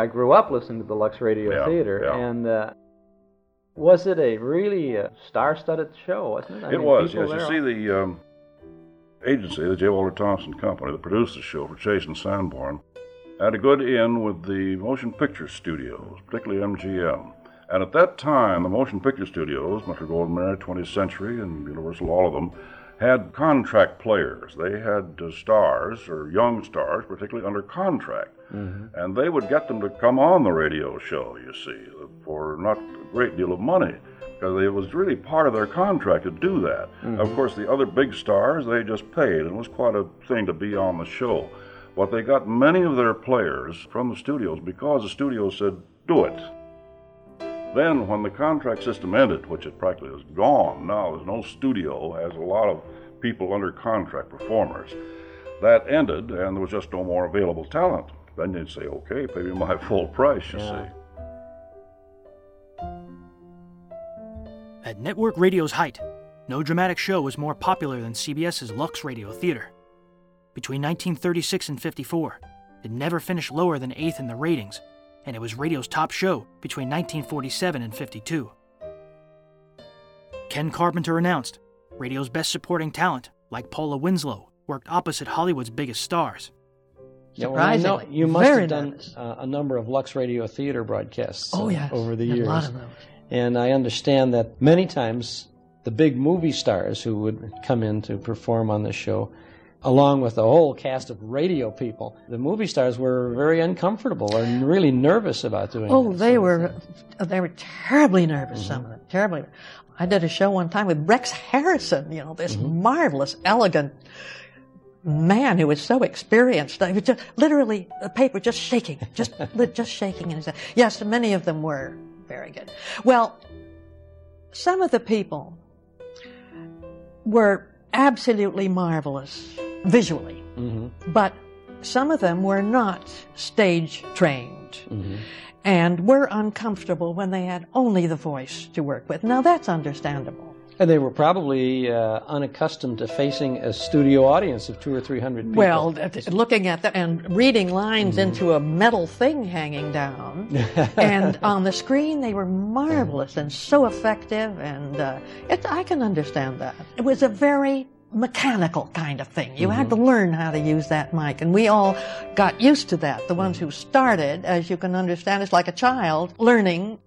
I grew up listening to the Lux Radio Yeah, Theater, yeah. and uh, was it a really uh, star-studded show? Wasn't it? I it mean, was, yes. You see, the um, agency, the J. Walter Thompson Company, that produced the show for Chase and Sanborn, had a good in with the motion picture studios, particularly MGM. And at that time, the motion picture studios, Metro Goldwyn Mayer, 20th Century, and Universal, all of them, had contract players. They had uh, stars, or young stars, particularly under contract. And they would get them to come on the radio show, you see, for not a great deal of money. Because it was really part of their contract to do that. Of course, the other big stars, they just paid, and it was quite a thing to be on the show. But they got many of their players from the studios because the studios said, do it. Then, when the contract system ended, which it practically is gone now, there's no studio has a lot of people under contract performers. That ended, and there was just no more available talent. Then you'd say, okay, pay me my full price, you Yeah. see. At network radio's height, no dramatic show was more popular than CBS's Lux Radio Theater. Between 1936 and 54, it never finished lower than eighth in the ratings, and it was radio's top show between 1947 and 52. Ken Carpenter announced radio's best supporting talent, like Paula Winslow, worked opposite Hollywood's biggest stars. Yeah, well, I know you must very have done uh, a number of Lux Radio Theater broadcasts Oh uh, yes, over the years. a years. lot of those. And I understand that many times the big movie stars who would come in to perform on the show, along with the whole cast of radio people, the movie stars were very uncomfortable and really nervous about doing Oh, they were they were terribly nervous. Some of mm-hmm. them terribly. I did a show one time with Rex Harrison. You know, this mm-hmm. marvelous, elegant man who was so experienced. I was just literally the paper just shaking, just just shaking in his head. Yes, many of them were very good. Well, some of the people were absolutely marvelous visually, but some of them were not stage trained and were uncomfortable when they had only the voice to work with. Now that's understandable. And they were probably uh, unaccustomed to facing a studio audience of two or three hundred people. Well, looking at that and reading lines into a metal thing hanging down, and on the screen they were marvelous and so effective, and uh, it, I can understand that. It was a very mechanical kind of thing. You had to mm-hmm. learn how to use that mic, and we all got used to that. The ones mm. who started, as you can understand, it's like a child learning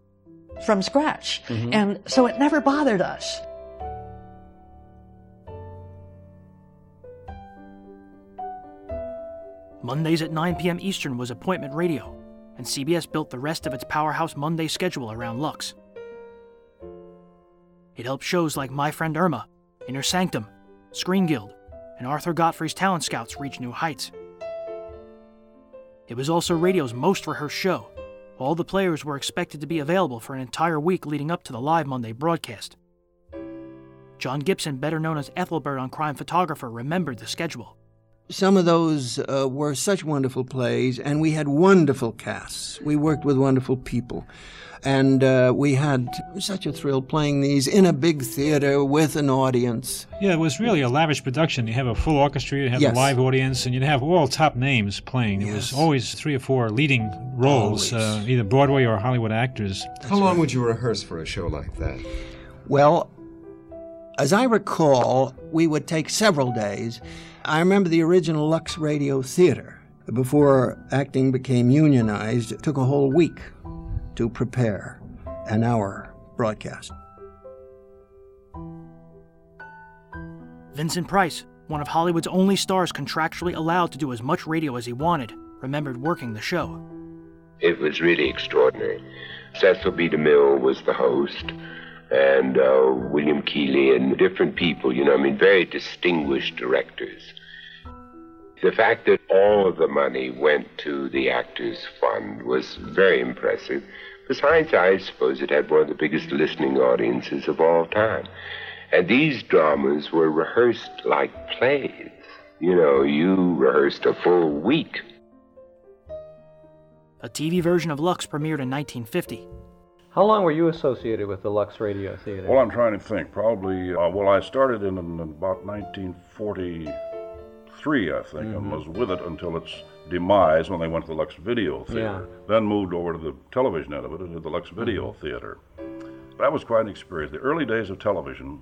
from scratch, mm-hmm. and so it never bothered us. Mondays at 9 p.m. Eastern was appointment radio, and CBS built the rest of its Powerhouse Monday schedule around Lux. It helped shows like My Friend Irma, Inner Sanctum, Screen Guild, and Arthur Godfrey's Talent Scouts reached new heights. It was also radio's most rehearsed show. All the players were expected to be available for an entire week leading up to the live Monday broadcast. John Gibson, better known as Ethelbert on Crime Photographer, remembered the schedule. Some of those uh, were such wonderful plays, and we had wonderful casts. We worked with wonderful people. And uh, we had such a thrill playing these in a big theater with an audience. Yeah, it was really a lavish production. You have a full orchestra, you have Yes. a live audience, and you'd have all top names playing. It was always three or four leading roles, uh, either Broadway or Hollywood actors. How long would you rehearse for a show like that? Well, as I recall, we would take several days. I remember the original Lux Radio Theater. Before acting became unionized, it took a whole week to prepare an hour broadcast. Vincent Price, one of Hollywood's only stars contractually allowed to do as much radio as he wanted, remembered working the show. It was really extraordinary. Cecil B. DeMille was the host, and uh, William Keighley, and different people, you know, I mean, very distinguished directors. The fact that all of the money went to the Actors Fund was very impressive. Besides, I suppose it had one of the biggest listening audiences of all time. And these dramas were rehearsed like plays. You know, you rehearsed a full week. A TV version of Lux premiered in 1950. How long were you associated with the Lux Radio Theater? Well, I'm trying to think. Probably, uh, well, I started in, in about 1943, I think, and mm-hmm. was with it until its demise when they went to the Lux Video Theater. Yeah. Then moved over to the television end of it and did the Lux Video mm-hmm. Theater. That was quite an experience. The early days of television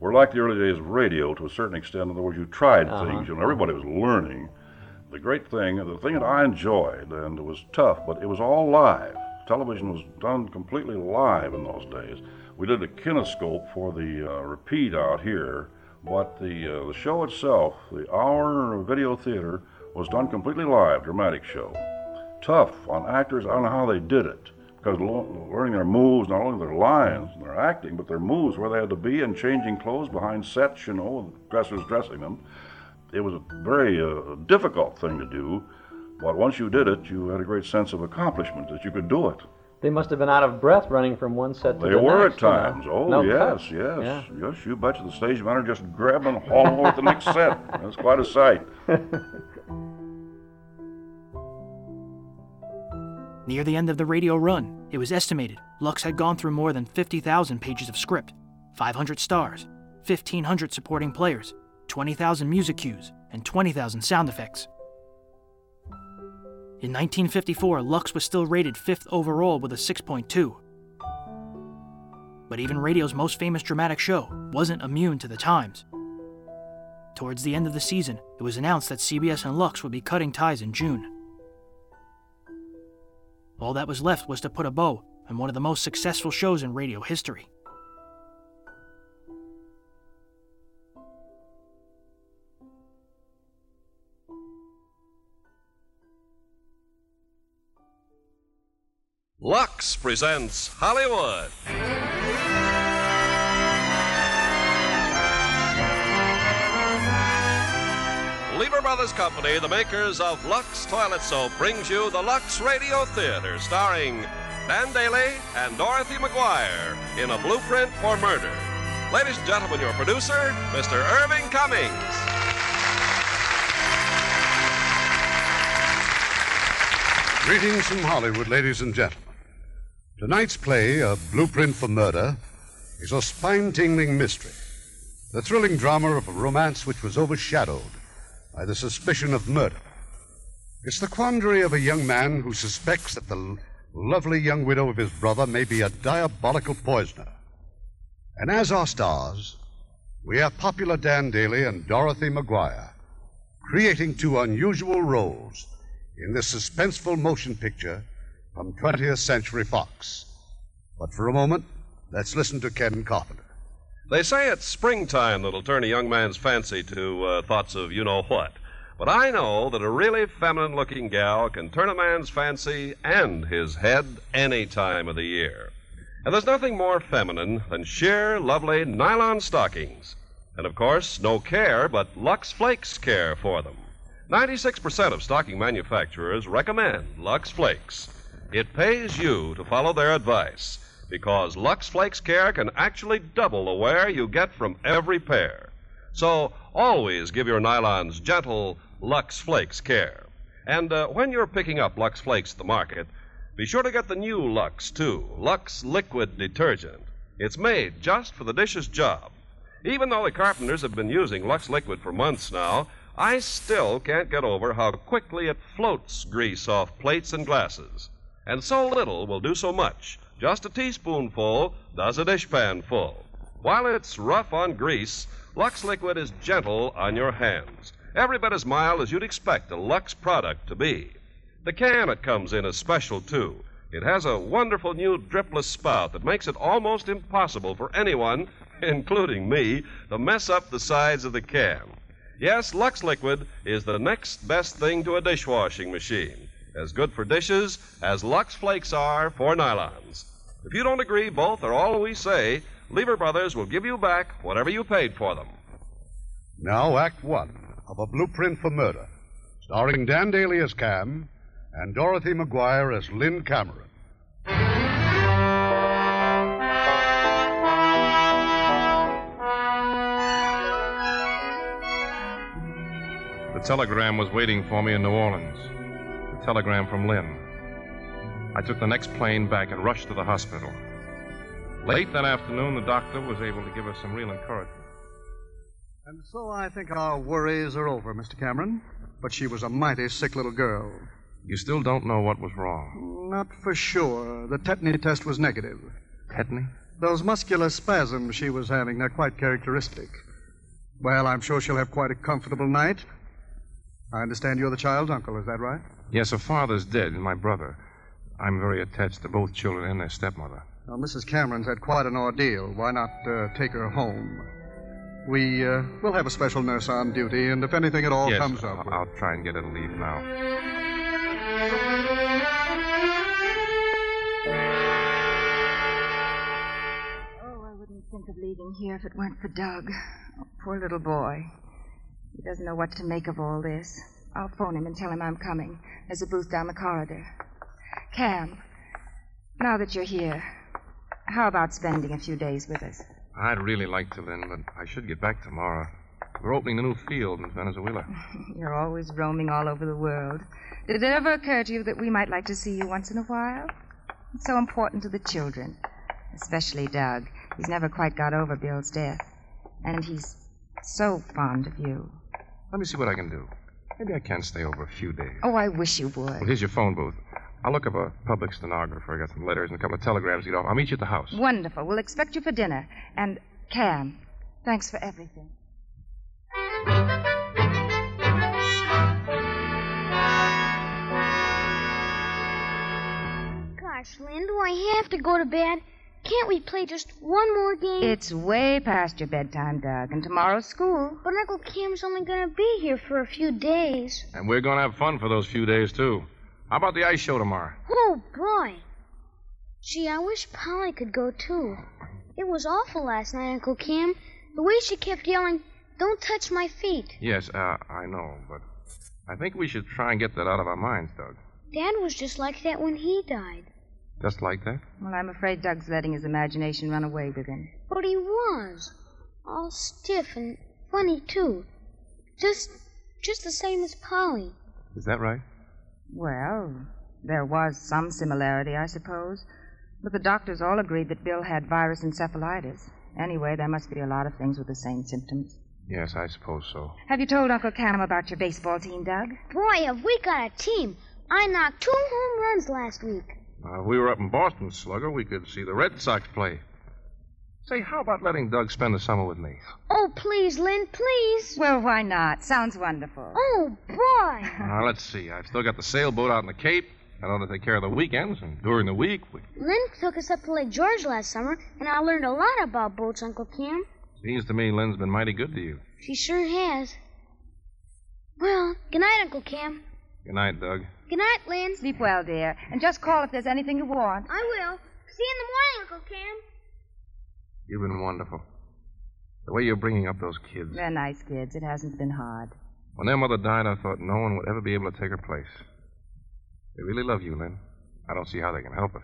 were like the early days of radio to a certain extent. In other words, you tried uh-huh. things, and everybody was learning. The great thing, the thing that I enjoyed, and it was tough, but it was all live. Television was done completely live in those days. We did a kinescope for the uh, repeat out here, but the uh, the show itself, the hour of video theater, was done completely live, dramatic show. Tough on actors. I don't know how they did it because lo- learning their moves, not only their lines and their acting, but their moves, where they had to be, and changing clothes behind sets, you know, dressers dressing them. It was a very uh, difficult thing to do, but once you did it, you had a great sense of accomplishment that you could do it. They must have been out of breath running from one set to They the next. They were next. at you know. times. Oh, No yes, cuts. yes, Yeah. yes. You betcha. The stage manager just grabbed and hauled over to the next set. That's quite a sight. Near the end of the radio run, it was estimated Lux had gone through more than 50,000 pages of script, 500 stars, 1,500 supporting players, 20,000 music cues, and 20,000 sound effects. In 1954, Lux was still rated fifth overall with a 6.2. But even radio's most famous dramatic show wasn't immune to the times. Towards the end of the season, it was announced that CBS and Lux would be cutting ties in June. All that was left was to put a bow on one of the most successful shows in radio history. Lux presents Hollywood. Lever Brothers Company, the makers of Lux Toilet Soap, brings you the Lux Radio Theater, starring Dan Dailey and Dorothy McGuire in A Blueprint for Murder. Ladies and gentlemen, your producer, Mr. Irving Cummings. Greetings from Hollywood, ladies and gentlemen. Tonight's play, A Blueprint for Murder, is a spine tingling mystery. The thrilling drama of a romance which was overshadowed by the suspicion of murder. It's the quandary of a young man who suspects that the lovely young widow of his brother may be a diabolical poisoner. And as our stars, we have popular Dan Dailey and Dorothy McGuire, creating two unusual roles in this suspenseful motion picture from 20th Century Fox. But for a moment, let's listen to Ken Carpenter. They say it's springtime that'll turn a young man's fancy to uh, thoughts of you know what. But I know that a really feminine looking gal can turn a man's fancy and his head any time of the year. And there's nothing more feminine than sheer, lovely nylon stockings. And of course, no care but Lux Flakes care for them. 96% of stocking manufacturers recommend Lux Flakes. It pays you to follow their advice because Lux Flakes Care can actually double the wear you get from every pair. So always give your nylons gentle Lux Flakes Care. And uh, when you're picking up Lux Flakes at the market, be sure to get the new Lux, too Lux Liquid Detergent. It's made just for the dishes job. Even though the carpenters have been using Lux Liquid for months now, I still can't get over how quickly it floats grease off plates and glasses. And so little will do so much. Just a teaspoonful does a dishpan full. While it's rough on grease, Lux Liquid is gentle on your hands. Every bit as mild as you'd expect a Lux product to be. The can it comes in is special, too. It has a wonderful new dripless spout that makes it almost impossible for anyone, including me, to mess up the sides of the can. Yes, Lux Liquid is the next best thing to a dishwashing machine. As good for dishes as Lux Flakes are for nylons. If you don't agree, both are all we say, Lever Brothers will give you back whatever you paid for them. Now, Act One of A Blueprint for Murder, starring Dan Dailey as Cam and Dorothy McGuire as Lynn Cameron. The telegram was waiting for me in New Orleans. Telegram from Lynn. I took the next plane back and rushed to the hospital. Late that afternoon, the doctor was able to give us some real encouragement. And so I think our worries are over, Mr. Cameron. But she was a mighty sick little girl. You still don't know what was wrong. Not for sure. The tetany test was negative. Tetany? Those muscular spasms she was having, they're quite characteristic. Well, I'm sure she'll have quite a comfortable night. I understand you're the child's uncle, is that right? Yes, her father's dead, and my brother. I'm very attached to both children and their stepmother. Now, Mrs. Cameron's had quite an ordeal. Why not uh, take her home? We, uh, we'll have a special nurse on duty, and if anything at all yes, comes I'll, up. I'll try and get her to leave now. Oh, I wouldn't think of leaving here if it weren't for Doug. Oh, poor little boy. He doesn't know what to make of all this. I'll phone him and tell him I'm coming. There's a booth down the corridor. Cam, now that you're here, how about spending a few days with us? I'd really like to, Lynn, but I should get back tomorrow. We're opening a new field in Venezuela. You're always roaming all over the world. Did it ever occur to you that we might like to see you once in a while? It's so important to the children, especially Doug. He's never quite got over Bill's death. And he's so fond of you. Let me see what I can do. Maybe I can stay over a few days. Oh, I wish you would. Well, here's your phone booth. I'll look up a public stenographer. I got some letters and a couple of telegrams to get off. I'll meet you at the house. Wonderful. We'll expect you for dinner. And, Cam, thanks for everything. Gosh, Lynn, do I have to go to bed? Can't we play just one more game? It's way past your bedtime, Doug, and tomorrow's school. But Uncle Cam's only going to be here for a few days. And we're going to have fun for those few days, too. How about the ice show tomorrow? Oh, boy. Gee, I wish Polly could go, too. It was awful last night, Uncle Cam. The way she kept yelling, Don't touch my feet. Yes, uh, I know, but I think we should try and get that out of our minds, Doug. Dad was just like that when he died. Just like that? Well, I'm afraid Doug's letting his imagination run away with him. But he was. All stiff and funny, too. Just just the same as Polly. Is that right? Well, there was some similarity, I suppose. But the doctors all agreed that Bill had virus encephalitis. Anyway, there must be a lot of things with the same symptoms. Yes, I suppose so. Have you told Uncle Cam about your baseball team, Doug? Boy, have we got a team. I knocked two home runs last week. Uh, if we were up in Boston, Slugger, we could see the Red Sox play. Say, how about letting Doug spend the summer with me? Oh, please, Lynn, please. Well, why not? Sounds wonderful. Oh, boy. Uh, let's see. I've still got the sailboat out in the Cape. I don't know to take care of the weekends, and during the week, we... Lynn took us up to Lake George last summer, and I learned a lot about boats, Uncle Cam. Seems to me Lynn's been mighty good to you. She sure has. Well, good night, Uncle Cam. Good night, Doug. Good night, Lynn. Sleep well, dear. And just call if there's anything you want. I will. See you in the morning, Uncle Cam. You've been wonderful. The way you're bringing up those kids. They're nice kids. It hasn't been hard. When their mother died, I thought no one would ever be able to take her place. They really love you, Lynn. I don't see how they can help it.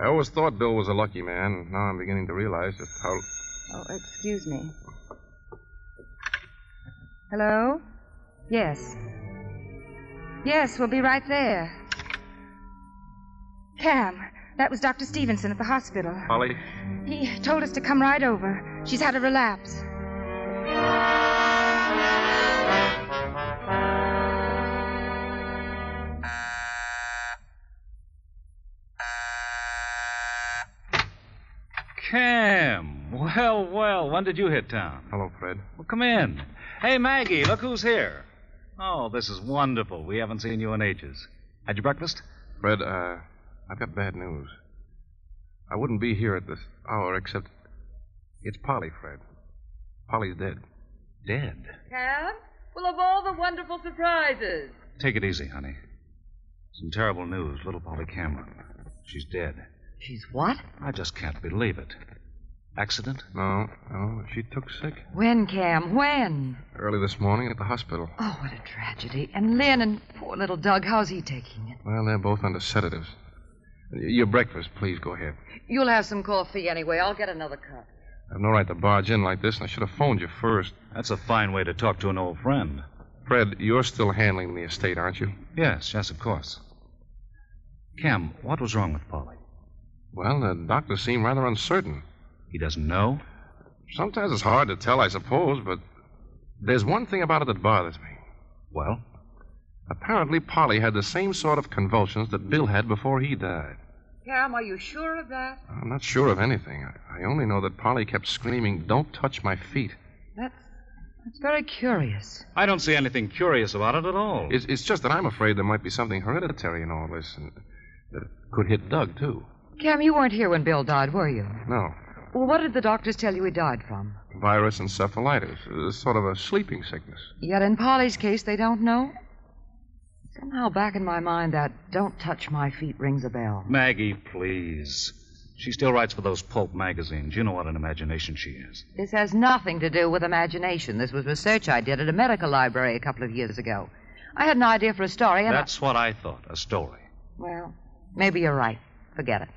I always thought Bill was a lucky man, and now I'm beginning to realize just how. Oh, excuse me. Hello? Yes. Yes, we'll be right there. Cam, that was Dr. Stevenson at the hospital. Polly? He told us to come right over. She's had a relapse. Cam. Well, well, when did you hit town? Hello, Fred. Well, come in. Hey, Maggie, look who's here. Oh, this is wonderful. We haven't seen you in ages. Had your breakfast? Fred, uh, I've got bad news. I wouldn't be here at this hour except. It's Polly, Fred. Polly's dead. Dead? Cam, Well, of all the wonderful surprises. Take it easy, honey. Some terrible news. Little Polly Cameron. She's dead. She's what? I just can't believe it. Accident? No, no. She took sick. When, Cam? When? Early this morning at the hospital. Oh, what a tragedy. And Lynn and poor little Doug, how's he taking it? Well, they're both under sedatives. Your breakfast, please go ahead. You'll have some coffee anyway. I'll get another cup. I've no right to barge in like this, and I should have phoned you first. That's a fine way to talk to an old friend. Fred, you're still handling the estate, aren't you? Yes, yes, of course. Cam, what was wrong with Polly? Well, the doctors seemed rather uncertain. He doesn't know? Sometimes it's hard to tell, I suppose, but there's one thing about it that bothers me. Well? Apparently, Polly had the same sort of convulsions that Bill had before he died. Cam, are you sure of that? I'm not sure of anything. I, I only know that Polly kept screaming, Don't touch my feet. That's that's very curious. I don't see anything curious about it at all. It's, it's just that I'm afraid there might be something hereditary in all this, and that it could hit Doug, too. Cam, you weren't here when Bill died, were you? No. Well, what did the doctors tell you he died from? Virus encephalitis. It's sort of a sleeping sickness. Yet in Polly's case, they don't know? Somehow back in my mind, that don't touch my feet rings a bell. Maggie, please. She still writes for those pulp magazines. You know what an imagination she is. This has nothing to do with imagination. This was research I did at a medical library a couple of years ago. I had an idea for a story, and That's what I thought. A story. Well, maybe you're right. Forget it.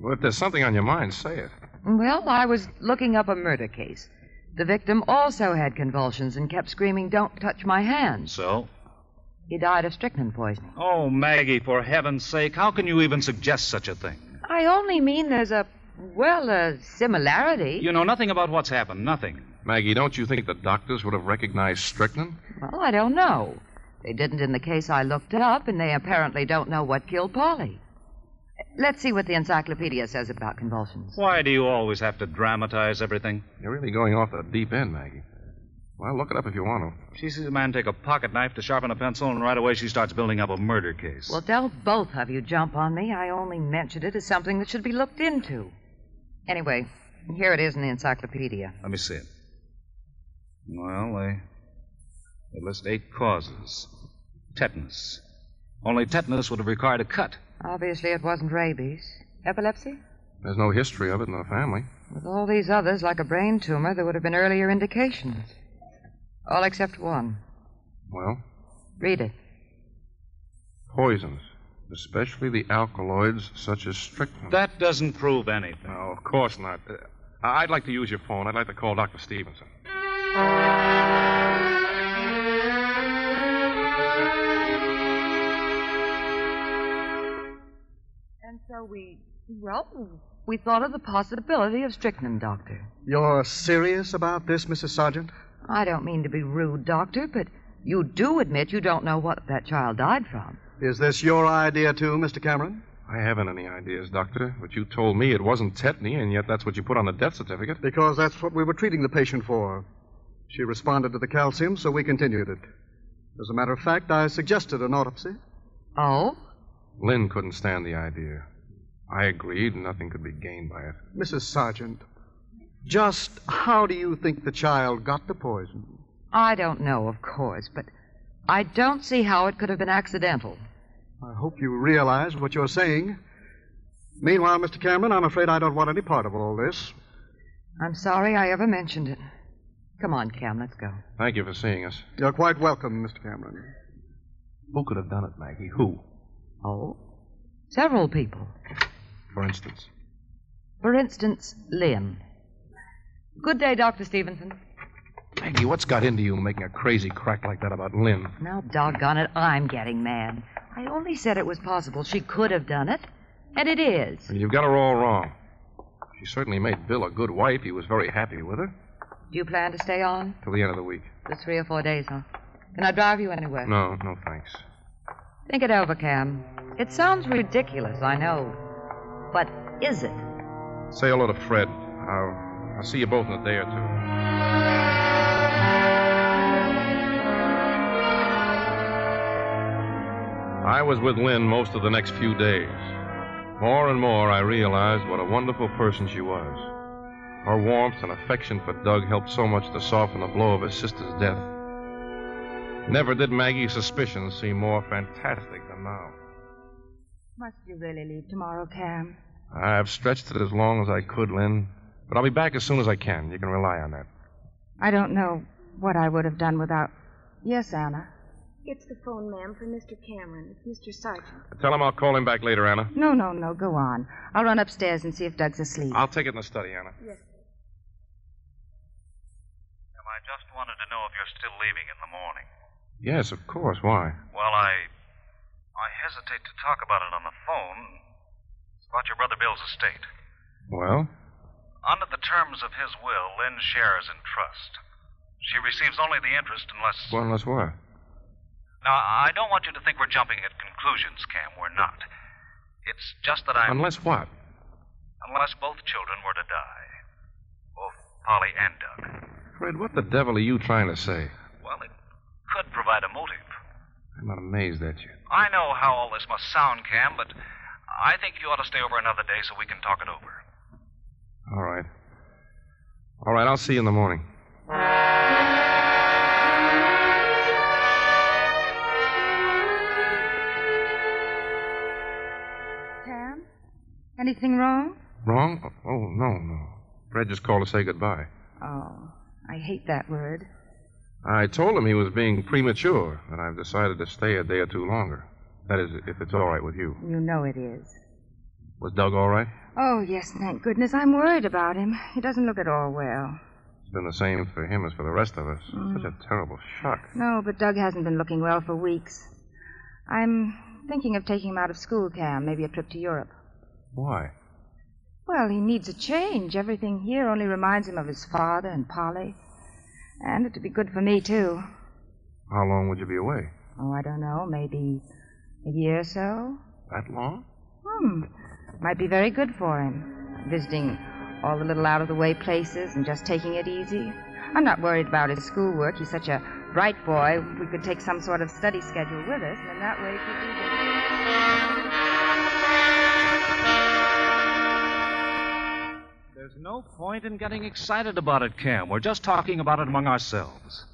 Well, if there's something on your mind, say it. Well, I was looking up a murder case. The victim also had convulsions and kept screaming, "Don't touch my hands." So? He died of strychnine poisoning. Oh, Maggie, for heaven's sake, how can you even suggest such a thing? I only mean there's a, well, a similarity. You know nothing about what's happened. Nothing. Maggie, don't you think the doctors would have recognized strychnine? Well, I don't know. They didn't in the case I looked up, and they apparently don't know what killed Polly. Let's see what the encyclopedia says about convulsions. Why do you always have to dramatize everything? You're really going off the deep end, Maggie. Well, look it up if you want to. She sees a man take a pocket knife to sharpen a pencil, and right away she starts building up a murder case. Well, don't both of you jump on me. I only mentioned it as something that should be looked into. Anyway, here it is in the encyclopedia. Let me see it. Well, they, they list eight causes. Tetanus. Only tetanus would have required a cut. Obviously, it wasn't rabies. Epilepsy? There's no history of it in the family. With all these others, like a brain tumor, there would have been earlier indications. All except one. Well, Read it. poisons, especially the alkaloids such as strychnine. That doesn't prove anything. No, of course not. Uh, I'd like to use your phone. I'd like to call Dr. Stevenson. So we, well, we thought of the possibility of strychnine, Doctor. You're serious about this, Mrs. Sargent? I don't mean to be rude, Doctor, but you do admit you don't know what that child died from. Is this your idea, too, Mr. Cameron? I haven't any ideas, Doctor, but you told me it wasn't tetany, and yet that's what you put on the death certificate. Because that's what we were treating the patient for. She responded to the calcium, so we continued it. As a matter of fact, I suggested an autopsy. Oh? Lynn couldn't stand the idea. I agreed, and nothing could be gained by it. Mrs. Sargent, just how do you think the child got the poison? I don't know, of course, but I don't see how it could have been accidental. I hope you realize what you're saying. Meanwhile, Mr. Cameron, I'm afraid I don't want any part of all this. I'm sorry I ever mentioned it. Come on, Cam, let's go. Thank you for seeing us. You're quite welcome, Mr. Cameron. Who could have done it, Maggie? Who? Oh? Several people. For instance. For instance, Lynn. Good day, Dr. Stevenson. Maggie, what's got into you making a crazy crack like that about Lynn? Now, doggone it, I'm getting mad. I only said it was possible she could have done it, and it is. You've got her all wrong. She certainly made Bill a good wife. He was very happy with her. Do you plan to stay on? Till the end of the week. For three or four days, huh? Can I drive you anywhere? No, no thanks. Think it over, Cam. It sounds ridiculous, I know. But is it? Say hello to Fred. I'll, I'll see you both in a day or two. I was with Lynn most of the next few days. More and more, I realized what a wonderful person she was. Her warmth and affection for Doug helped so much to soften the blow of his sister's death. Never did Maggie's suspicions seem more fantastic than now. Must you really leave tomorrow, Cam? I've stretched it as long as I could, Lynn, but I'll be back as soon as I can. You can rely on that. I don't know what I would have done without. Yes, Anna. It's the phone, ma'am, for Mr. Cameron. It's Mr. Sargent. Tell him I'll call him back later, Anna. No, no, no. Go on. I'll run upstairs and see if Doug's asleep. I'll take it in the study, Anna. Yes. I just wanted to know if you're still leaving in the morning. Yes, of course. Why? Well, I. I hesitate to talk about it on the phone. It's about your brother Bill's estate. Well, Under the terms of his will, Lynn shares in trust. She receives only the interest unless. Well, unless what? Now, I don't want you to think we're jumping at conclusions, Cam. We're not. It's just that I. Unless what? Unless both children were to die. Both Polly and Doug. Fred, what the devil are you trying to say? Well, it could provide a motive. I'm not amazed at you. I know how all this must sound, Cam, but I think you ought to stay over another day so we can talk it over. All right. All right, I'll see you in the morning. Cam? Anything wrong? Wrong? Oh, no, no. Fred just called to say goodbye. Oh, I hate that word. I told him he was being premature, and I've decided to stay a day or two longer. That is, if it's all right with you. You know it is. Was Doug all right? Oh, yes, thank goodness. I'm worried about him. He doesn't look at all well. It's been the same for him as for the rest of us. Mm. Such a terrible shock. No, but Doug hasn't been looking well for weeks. I'm thinking of taking him out of school, Cam, maybe a trip to Europe. Why? Well, he needs a change. Everything here only reminds him of his father and Polly. And it'd be good for me, too. How long would you be away? Oh, I don't know, maybe a year or so? That long? Hmm. Might be very good for him. Visiting all the little out of the way places and just taking it easy. I'm not worried about his schoolwork. He's such a bright boy. We could take some sort of study schedule with us, and that way There's no point in getting excited about it, Cam. We're just talking about it among ourselves.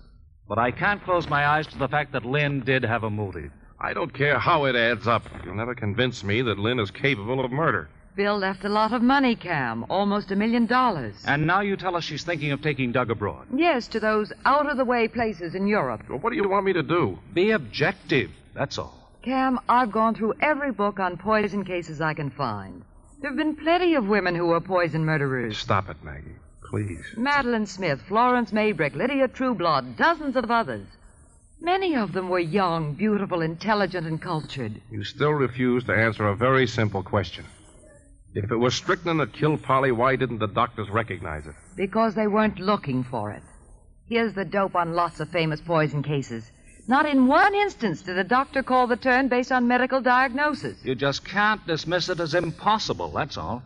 But I can't close my eyes to the fact that Lynn did have a motive. I don't care how it adds up. You'll never convince me that Lynn is capable of murder. Bill left a lot of money, Cam. Almost a million dollars. And now you tell us she's thinking of taking Doug abroad. Yes, to those out of the way places in Europe. Well, what do you want me to do? Be objective, that's all. Cam, I've gone through every book on poison cases I can find. There have been plenty of women who were poison murderers. Stop it, Maggie. Please. Madeline Smith, Florence Maybrick, Lydia Trueblood, dozens of others. Many of them were young, beautiful, intelligent, and cultured. You still refuse to answer a very simple question. If it was strychnine that killed Polly, why didn't the doctors recognize it? Because they weren't looking for it. Here's the dope on lots of famous poison cases. Not in one instance did a doctor call the turn based on medical diagnosis. You just can't dismiss it as impossible, that's all.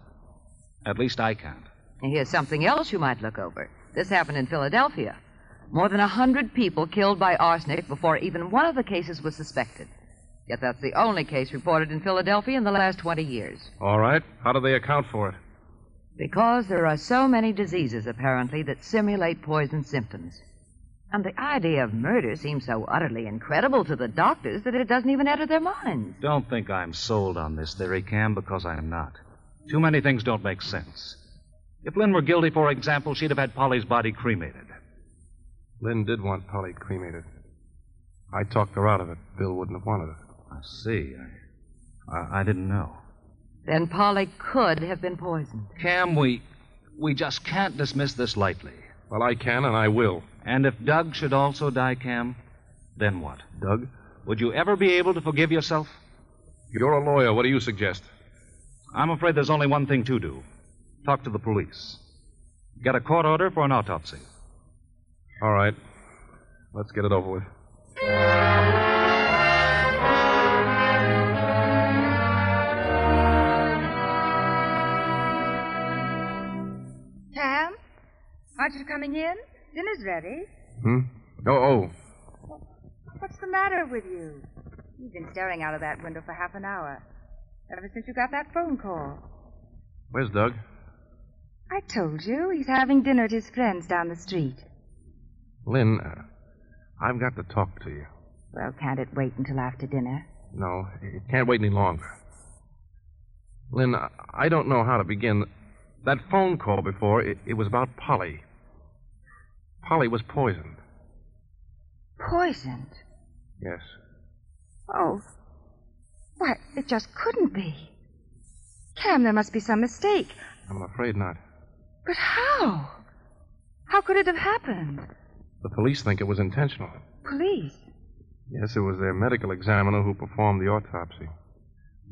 At least I can't. And here's something else you might look over. This happened in Philadelphia. More than a hundred people killed by arsenic before even one of the cases was suspected. Yet that's the only case reported in Philadelphia in the last 20 years. All right. How do they account for it? Because there are so many diseases, apparently, that simulate poison symptoms. And the idea of murder seems so utterly incredible to the doctors that it doesn't even enter their minds. Don't think I'm sold on this theory, Cam, because I'm not. Too many things don't make sense. If Lynn were guilty, for example, she'd have had Polly's body cremated. Lynn did want Polly cremated. I talked her out of it. Bill wouldn't have wanted it. I see. I, I, I didn't know. Then Polly could have been poisoned. Cam, we we just can't dismiss this lightly. Well, I can and I will. And if Doug should also die, Cam, then what? Doug? Would you ever be able to forgive yourself? You're a lawyer. What do you suggest? I'm afraid there's only one thing to do talk to the police. Get a court order for an autopsy. All right. Let's get it over with. Cam? Aren't you coming in? Dinner's ready. Hmm? Oh, oh. What's the matter with you? You've been staring out of that window for half an hour. Ever since you got that phone call. Where's Doug? I told you. He's having dinner at his friend's down the street. Lynn, uh, I've got to talk to you. Well, can't it wait until after dinner? No, it can't wait any longer. Lynn, I- don't know how to begin. That phone call before, it, it was about Polly. Polly was poisoned. Poisoned? Yes. Oh. Why, it just couldn't be. Cam, there must be some mistake. I'm afraid not. But how? How could it have happened? The police think it was intentional. Police? Yes, it was their medical examiner who performed the autopsy.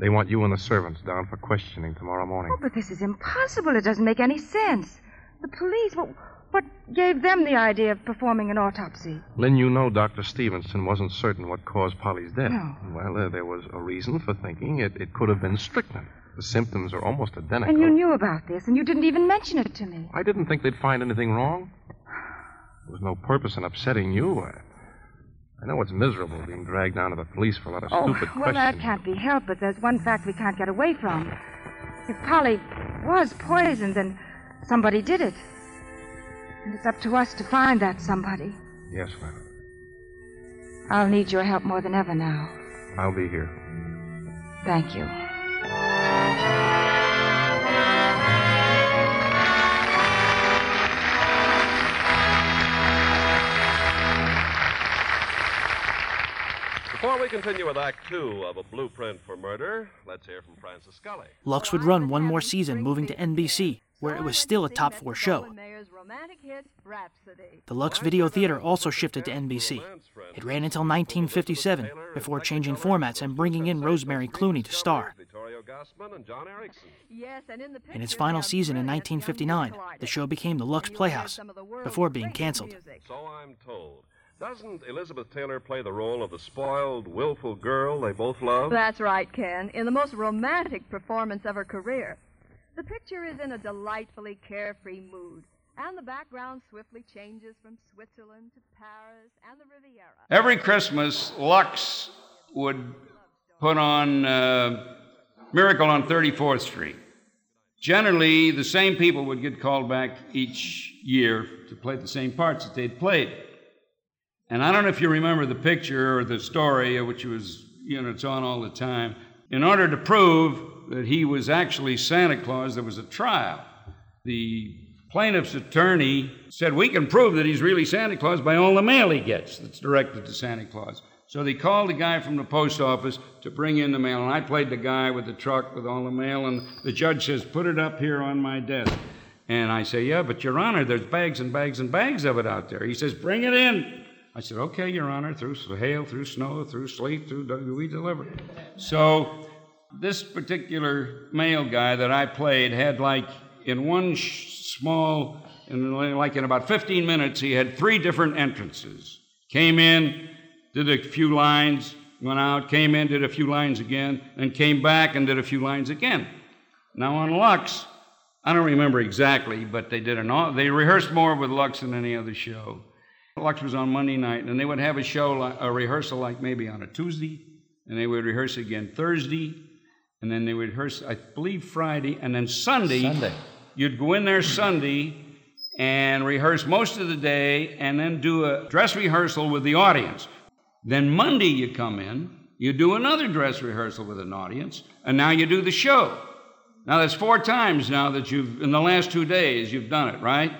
They want you and the servants down for questioning tomorrow morning. Oh, but this is impossible. It doesn't make any sense. The police, what, what gave them the idea of performing an autopsy? Lynn, you know Dr. Stevenson wasn't certain what caused Polly's death. No. Well, uh, there was a reason for thinking it, it could have been strychnine. The symptoms are almost identical. And you knew about this, and you didn't even mention it to me. I didn't think they'd find anything wrong. There was no purpose in upsetting you. I, I know it's miserable being dragged down to the police for a lot of Oh, stupid well, that can't be helped, but there's one fact we can't get away from. If Polly was poisoned, then somebody did it. And it's up to us to find that somebody. Yes, ma'am. I'll need your help more than ever now. I'll be here. Thank you. Before we continue with Act Two of A Blueprint for Murder, let's hear from Francis Scully. Lux would run one more season, moving to NBC, where it was still a top four show. The Lux Video Theater also shifted to NBC. It ran until 1957, before changing formats and bringing in Rosemary Clooney to star. In its final season in 1959, the show became the Lux Playhouse, before being canceled. So I'm told. Doesn't Elizabeth Taylor play the role of the spoiled, willful girl they both love? That's right, Ken, in the most romantic performance of her career. The picture is in a delightfully carefree mood, and the background swiftly changes from Switzerland to Paris and the Riviera. Every Christmas, Lux would put on uh, Miracle on 34th Street. Generally, the same people would get called back each year to play the same parts that they'd played. And I don't know if you remember the picture or the story, which was, you know, it's on all the time. In order to prove that he was actually Santa Claus, there was a trial. The plaintiff's attorney said, We can prove that he's really Santa Claus by all the mail he gets that's directed to Santa Claus. So they called a guy from the post office to bring in the mail, and I played the guy with the truck with all the mail, and the judge says, Put it up here on my desk. And I say, Yeah, but Your Honor, there's bags and bags and bags of it out there. He says, Bring it in. I said, Okay, Your Honor, through hail, through snow, through sleet, through we deliver. So this particular male guy that I played had like in one sh- small, in like in about 15 minutes, he had three different entrances. Came in, did a few lines, went out, came in, did a few lines again, and came back and did a few lines again. Now on Lux, I don't remember exactly, but they did an they rehearsed more with Lux than any other show. Lux was on Monday night, and they would have a show, a rehearsal like maybe on a Tuesday, and they would rehearse again Thursday, and then they would rehearse, I believe, Friday, and then Sunday. Sunday. You'd go in there Sunday and rehearse most of the day, and then do a dress rehearsal with the audience. Then Monday you come in, you do another dress rehearsal with an audience, and now you do the show. Now that's four times now that you've, in the last two days, you've done it, right?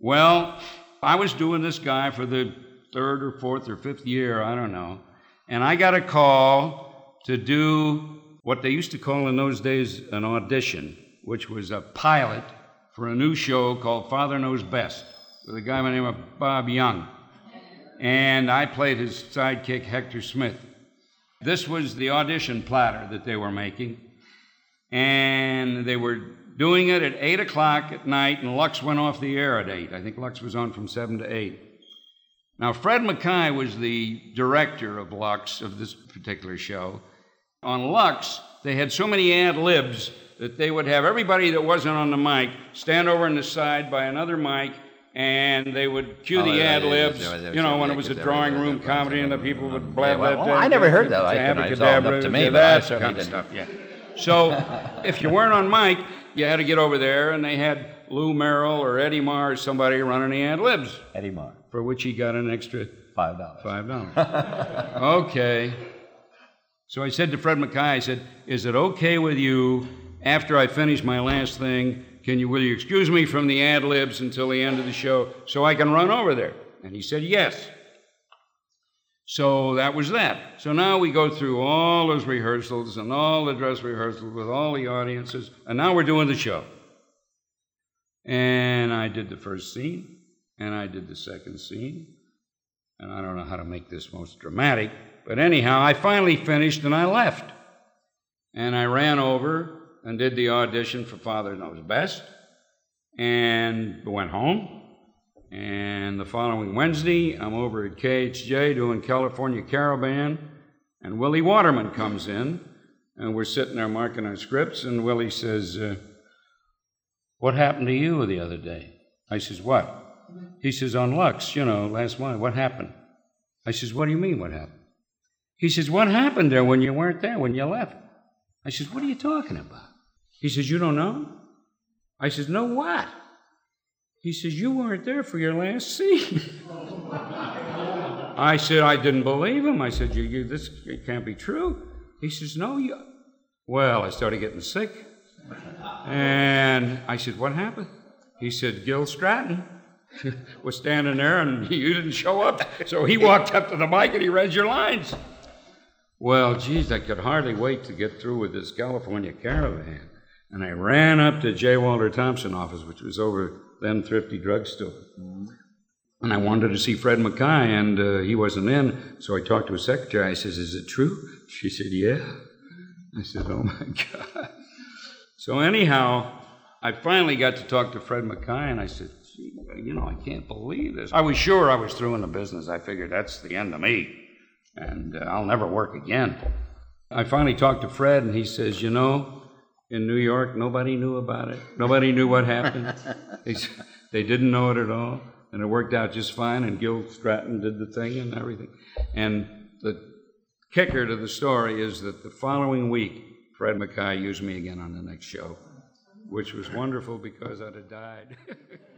Well, I was doing this guy for the third or fourth or fifth year, I don't know. And I got a call to do what they used to call in those days an audition, which was a pilot for a new show called Father Knows Best with a guy by the name of Bob Young. And I played his sidekick, Hector Smith. This was the audition platter that they were making. And they were doing it at 8 o'clock at night, and Lux went off the air at 8. I think Lux was on from 7 to 8. Now, Fred MacKaye was the director of Lux, of this particular show. On Lux, they had so many ad libs that they would have everybody that wasn't on the mic stand over on the side by another mic, and they would cue Oh, the ad libs. yeah, yeah, You know, when it was a drawing room comedy, and the people would blab well, I never heard that. I- blah, it's all up to me, I that kind of stuff. Yeah. So if you weren't on mic, you had to get over there, and they had Lou Merrill or Eddie Marr or somebody running the ad libs. Eddie Marr. For which he got an extra five dollars. Five dollars. okay. So I said to Fred MacKaye, I said, "Is it okay with you after I finish my last thing? Can you will you excuse me from the ad libs until the end of the show so I can run over there?" And he said, "Yes." So that was that. So now we go through all those rehearsals and all the dress rehearsals with all the audiences, and now we're doing the show. And I did the first scene, and I did the second scene, and I don't know how to make this most dramatic, but anyhow, I finally finished and I left. And I ran over and did the audition for Father Knows Best and went home. And the following Wednesday, I'm over at KHJ doing California Caravan, and Willie Waterman comes in, and we're sitting there marking our scripts, and Willie says, uh, What happened to you the other day? I says, What? He says, On Lux, you know, last month, what happened? I says, What do you mean, what happened? He says, What happened there when you weren't there, when you left? I says, What are you talking about? He says, You don't know? I says, No, what? He says, You weren't there for your last scene. I said, I didn't believe him. I said, you, you, This can't be true. He says, No, you. Well, I started getting sick. And I said, What happened? He said, Gil Stratton was standing there and you didn't show up. So he walked up to the mic and he read your lines. Well, geez, I could hardly wait to get through with this California caravan. And I ran up to J. Walter Thompson office, which was over then Thrifty Drugstore. And I wanted to see Fred MacKaye, and uh, he wasn't in. So I talked to his secretary. I says, Is it true? She said, Yeah. I said, Oh my God. So, anyhow, I finally got to talk to Fred MacKaye, and I said, Gee, You know, I can't believe this. I was sure I was through in the business. I figured that's the end of me, and uh, I'll never work again. I finally talked to Fred, and he says, You know, in New York, nobody knew about it. Nobody knew what happened. they, they didn't know it at all. And it worked out just fine, and Gil Stratton did the thing and everything. And the kicker to the story is that the following week, Fred MacKaye used me again on the next show, which was wonderful because I'd have died.